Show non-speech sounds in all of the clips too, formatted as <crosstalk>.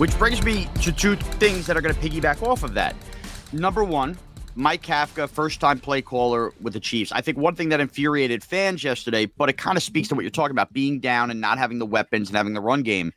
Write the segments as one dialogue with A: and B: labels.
A: Which brings me to two things that are going to piggyback off of that. Number one, Mike Kafka, first time play caller with the Chiefs. I think one thing that infuriated fans yesterday, but it kind of speaks to what you're talking about being down and not having the weapons and having the run game.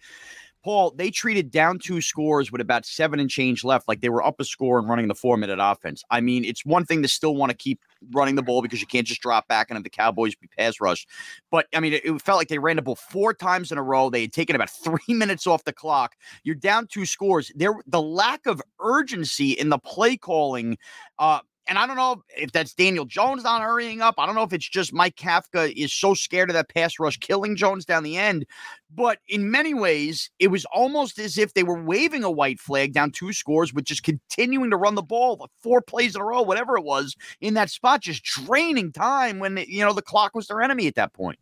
A: Paul, they treated down two scores with about seven and change left, like they were up a score and running the four minute offense. I mean, it's one thing to still want to keep running the ball because you can't just drop back and have the Cowboys be pass rush. But I mean, it, it felt like they ran the ball four times in a row. They had taken about <laughs> three minutes off the clock. You're down two scores. There, the lack of urgency in the play calling. Uh, and I don't know if that's Daniel Jones not hurrying up. I don't know if it's just Mike Kafka is so scared of that pass rush killing Jones down the end. But in many ways, it was almost as if they were waving a white flag down two scores with just continuing to run the ball, like four plays in a row, whatever it was, in that spot, just draining time when you know the clock was their enemy at that point.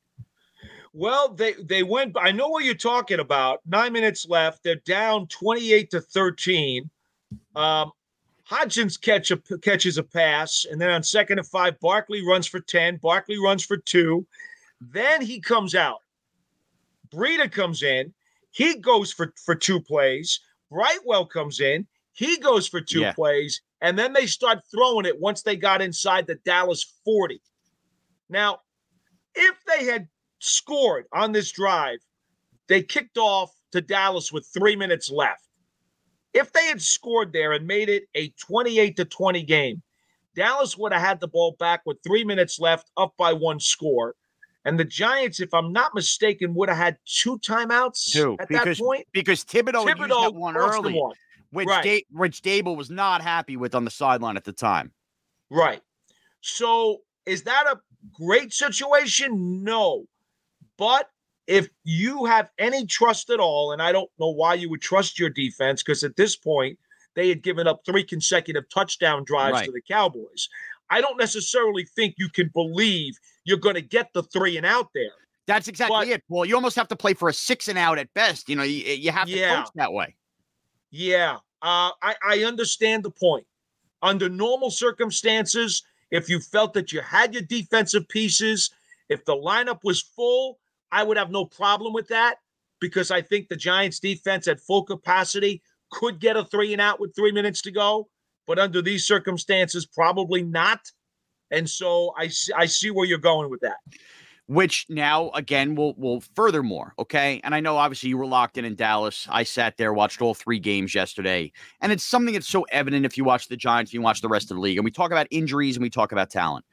B: Well, they they went. I know what you're talking about. Nine minutes left. They're down 28 to 13. Um, Hodgins catch a, catches a pass, and then on second and five, Barkley runs for 10. Barkley runs for two. Then he comes out. Breida comes in. He goes for, for two plays. Brightwell comes in. He goes for two yeah. plays. And then they start throwing it once they got inside the Dallas 40. Now, if they had scored on this drive, they kicked off to Dallas with three minutes left. If they had scored there and made it a 28 to 20 game, Dallas would have had the ball back with three minutes left, up by one score. And the Giants, if I'm not mistaken, would have had two timeouts two, at
A: because,
B: that point.
A: Because Thibodeaux, Thibodeaux used that one early, one. Which, right. da- which Daboll was not happy with on the sideline at the time.
B: Right. So is that a great situation? No. But if you have any trust at all, and I don't know why you would trust your defense, because at this point they had given up three consecutive touchdown drives right. to the Cowboys. I don't necessarily think you can believe you're going to get the three and out there.
A: That's exactly but, it. Well, you almost have to play for a six and out at best. You know, you, you have to yeah. coach that way.
B: Yeah, uh, I, I understand the point. Under normal circumstances, if you felt that you had your defensive pieces, if the lineup was full, I would have no problem with that because I think the Giants defense at full capacity could get a three and out with three minutes to go. But under these circumstances, probably not. And so I I see where you're going with that.
A: Which now again will will furthermore, okay? And I know obviously you were locked in in Dallas. I sat there, watched all three games yesterday, and it's something that's so evident if you watch the Giants, and you watch the rest of the league, and we talk about injuries and we talk about talent.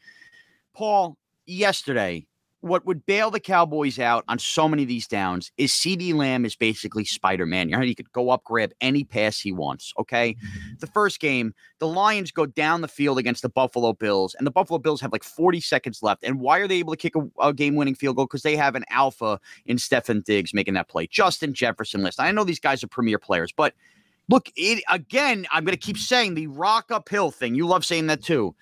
A: Paul, yesterday what would bail the Cowboys out on so many of these downs is CeeDee Lamb is basically Spider Man. You know, he could go up, grab any pass he wants. Okay. Mm-hmm. The first game, the Lions go down the field against the Buffalo Bills, and the Buffalo Bills have like 40 seconds left. And why are they able to kick a, a game winning field goal? Because they have an alpha in Stefon Diggs making that play. Justin Jefferson list. I know these guys are premier players, but look, it again, I'm going to keep saying the rock uphill thing. You love saying that too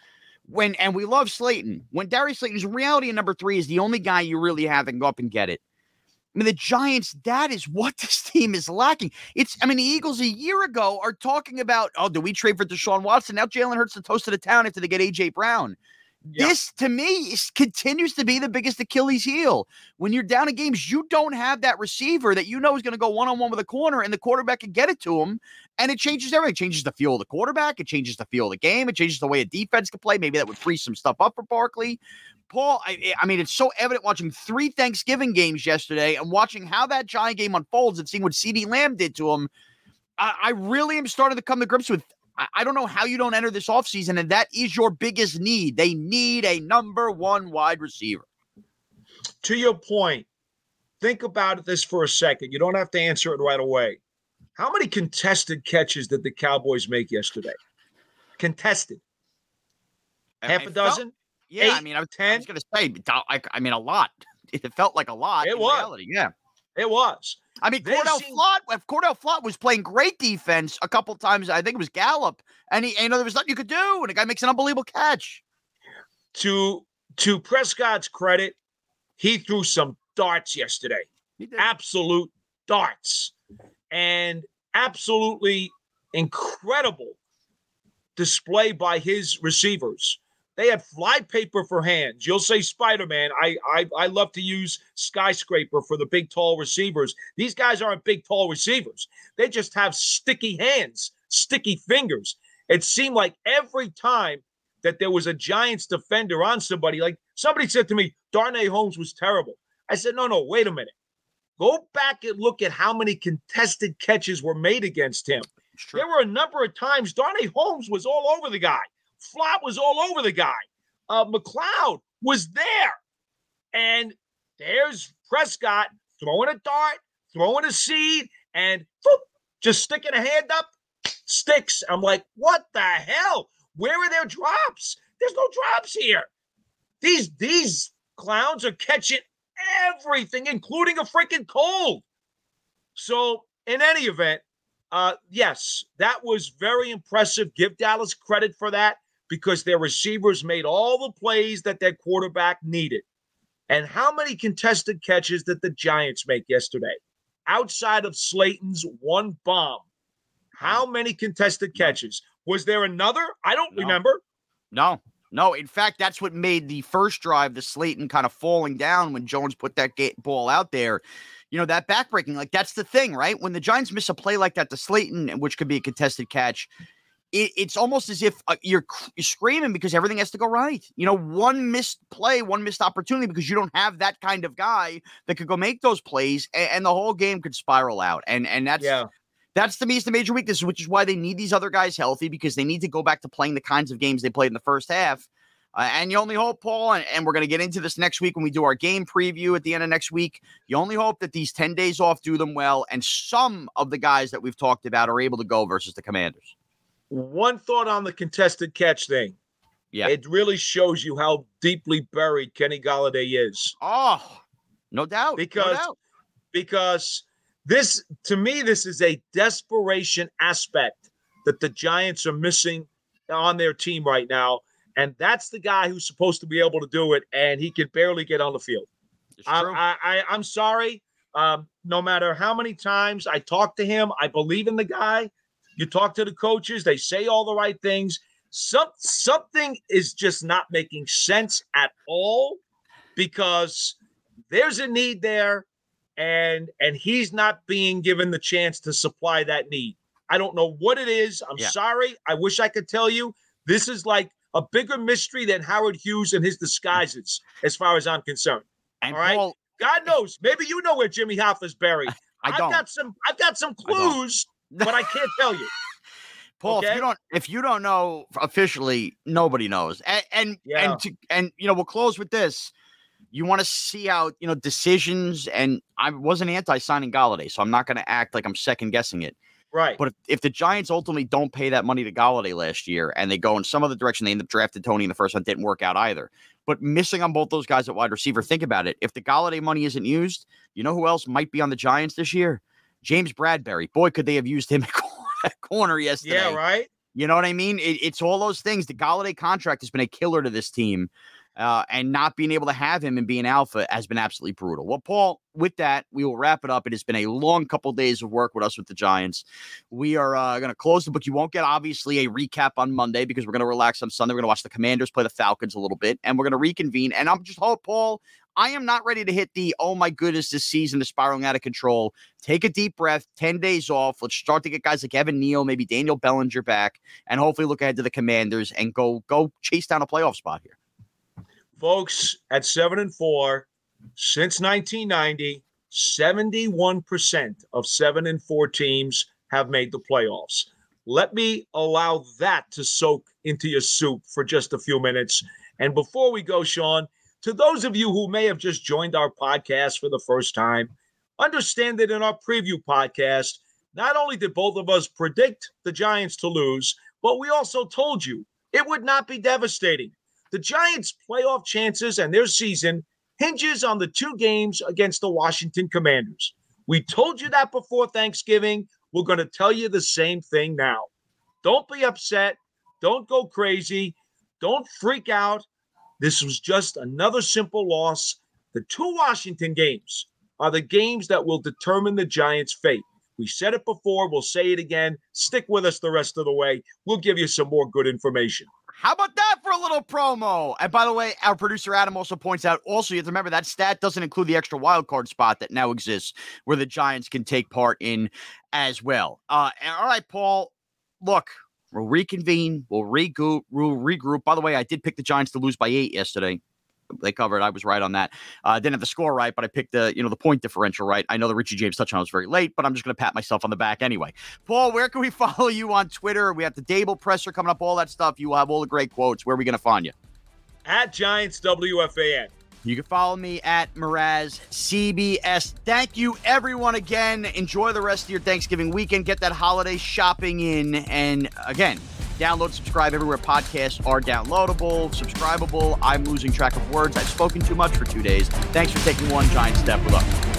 A: when and we love Slayton. When Darius Slayton's reality number three is the only guy you really have and go up and get it. I mean, the Giants, that is what <laughs> this team is lacking. It's, I mean, the Eagles a year ago are talking about, oh, do we trade for Deshaun Watson? Now Jalen Hurts the toast of the town after they get AJ Brown. This to me is, continues to be the biggest Achilles heel. When you're down in games, you don't have that receiver that you know is going to go one on one with a corner, and the quarterback can get it to him, and it changes everything. It changes the feel of the quarterback. It changes the feel of the game. It changes the way a defense can play. Maybe that would free some stuff up for Barkley. Paul, I, I, mean, it's so evident watching three Thanksgiving games yesterday and watching how that Giant game unfolds and seeing what CeeDee Lamb did to him. I, I really am starting to come to grips with I don't know how you don't enter this offseason, and that is your biggest need. They need a number one wide receiver.
B: To your point, think about this for a second. You don't have to answer it right away. How many contested catches did the Cowboys make yesterday? Contested. Half a dozen? Felt,
A: yeah, Eight, I mean, I was, 10? I was going to say, I, I mean, a lot. <laughs> It felt like a lot. It was. Reality. Yeah.
B: It was.
A: I mean, Cordell seem- Flott, if Cordell Flott was playing great defense a couple times, I think it was Gallup, and he, you know, there was nothing you could do, and the guy makes an unbelievable catch.
B: To to Prescott's credit, he threw some darts yesterday. Absolute darts, and absolutely incredible display by his receivers. They had flypaper for hands. You'll say Spider Man. I, I I love to use skyscraper for the big tall receivers. These guys aren't big tall receivers. They just have sticky hands, sticky fingers. It seemed like every time that there was a Giants defender on somebody, like somebody said to me, Darnay Holmes was terrible. I said, no, no, wait a minute. Go back and look at how many contested catches were made against him. There were a number of times Darnay Holmes was all over the guy. Flott was all over the guy. Uh, McLeod was there. And there's Prescott throwing a dart, throwing a seed, and whoop, just sticking a hand up, sticks. I'm like, what the hell? Where are their drops? There's no drops here. These these clowns are catching everything, including a freaking cold. So, in any event, uh, yes, that was very impressive. Give Dallas credit for that because their receivers made all the plays that their quarterback needed. And how many contested catches did the Giants make yesterday? Outside of Slayton's one bomb, how many contested catches? Was there another? I don't no. remember.
A: No, no. In fact, that's what made the first drive, the Slayton kind of falling down when Jones put that ball out there. You know, that backbreaking, like that's the thing, right? When the Giants miss a play like that to Slayton, which could be a contested catch, it, it's almost as if uh, you're, you're screaming because everything has to go right. You know, one missed play, one missed opportunity because you don't have that kind of guy that could go make those plays, and, and the whole game could spiral out. And and that's yeah. That's to me is the major weakness, which is why they need these other guys healthy because they need to go back to playing the kinds of games they played in the first half. Uh, and you only hope, Paul, and, and we're going to get into this next week when we do our game preview at the end of next week. You only hope that these 10 days off do them well, and some of the guys that we've talked about are able to go versus the commanders.
B: One thought on the contested catch thing. Yeah. It really shows you how deeply buried Kenny Golladay is.
A: Oh, no doubt.
B: Because
A: no doubt.
B: because this to me this is a desperation aspect that the Giants are missing on their team right now. And that's the guy who's supposed to be able to do it, and he can barely get on the field. I, I, I, am sorry. Um, no matter how many times I talk to him, I believe in the guy. You talk to the coaches, they say all the right things. Some, something is just not making sense at all because there's a need there and and he's not being given the chance to supply that need. I don't know what it is. I'm yeah. sorry. I wish I could tell you. This is like a bigger mystery than Howard Hughes and his disguises, as far as I'm concerned. And All right. Paul, God knows. Maybe you know where Jimmy Hoffa's buried. <laughs>
A: I,
B: have got some. I've got some clues but I can't tell you. <laughs>
A: Paul, okay? if you don't if you don't know officially, nobody knows. And and yeah. and, to, and you know, we'll close with this. You want to see how you know decisions, and I wasn't anti-signing Golladay, so I'm not going to act like I'm second guessing it.
B: Right.
A: But if, if, the Giants ultimately don't pay that money to Golladay last year, and they go in some other direction, they end up drafting Toney in the first one, didn't work out either. But missing on both those guys at wide receiver, think about it. If the Golladay money isn't used, you know who else might be on the Giants this year? James Bradberry. Boy, could they have used him <laughs> at corner yesterday.
B: Yeah, right.
A: You know what I mean? It, it's all those things. The Golladay contract has been a killer to this team. Uh, and not being able to have him and being alpha has been absolutely brutal. Well, Paul, with that, we will wrap it up. It has been a long couple of days of work with us with the Giants. We are uh, going to close the book. You won't get obviously a recap on Monday because we're going to relax on Sunday. We're going to watch the Commanders play the Falcons a little bit, and we're going to reconvene. And I'm just hope, Paul. I am not ready to hit the oh my goodness, this season is spiraling out of control. Take a deep breath, 10 days off. Let's start to get guys like Evan Neal, maybe Daniel Bellinger back, and hopefully look ahead to the commanders and go go chase down a playoff spot here.
B: Folks, at seven and four, since 1990, 71% of seven and four teams have made the playoffs. Let me allow that to soak into your soup for just a few minutes. And before we go, Shaun, to those of you who may have just joined our podcast for the first time, understand that in our preview podcast, not only did both of us predict the Giants to lose, but we also told you it would not be devastating. The Giants' playoff chances and their season hinges on the two games against the Washington Commanders. We told you that before Thanksgiving. We're going to tell you the same thing now. Don't be upset. Don't go crazy. Don't freak out. This was just another simple loss. The two Washington games are the games that will determine the Giants' fate. We said it before. We'll say it again. Stick with us the rest of the way. We'll give you some more good information.
A: How about that for a little promo? And by the way, our producer Adam also points out also you have to remember that stat doesn't include the extra wild card spot that now exists where the Giants can take part in as well. Uh, all right, Paul. Look, we'll reconvene. We'll regroup. We'll regroup. By the way, I did pick the Giants to lose by eight yesterday they covered. I was right on that. Uh, didn't have the score right, but I picked the you know the point differential right. I know the Richie James touchdown was very late, but I'm just going to pat myself on the back anyway. Paul, where can we <laughs> follow you on Twitter? We have the Daboll presser coming up, all that stuff. You have all the great quotes. Where are we going to find you?
B: At Giants WFAN.
A: You can follow me at Morash CBS. Thank you, everyone, again. Enjoy the rest of your Thanksgiving weekend. Get that holiday shopping in. And again, Download, subscribe everywhere podcasts are downloadable, subscribable. I'm losing track of words. I've spoken too much for two days. Thanks for taking one giant step with us.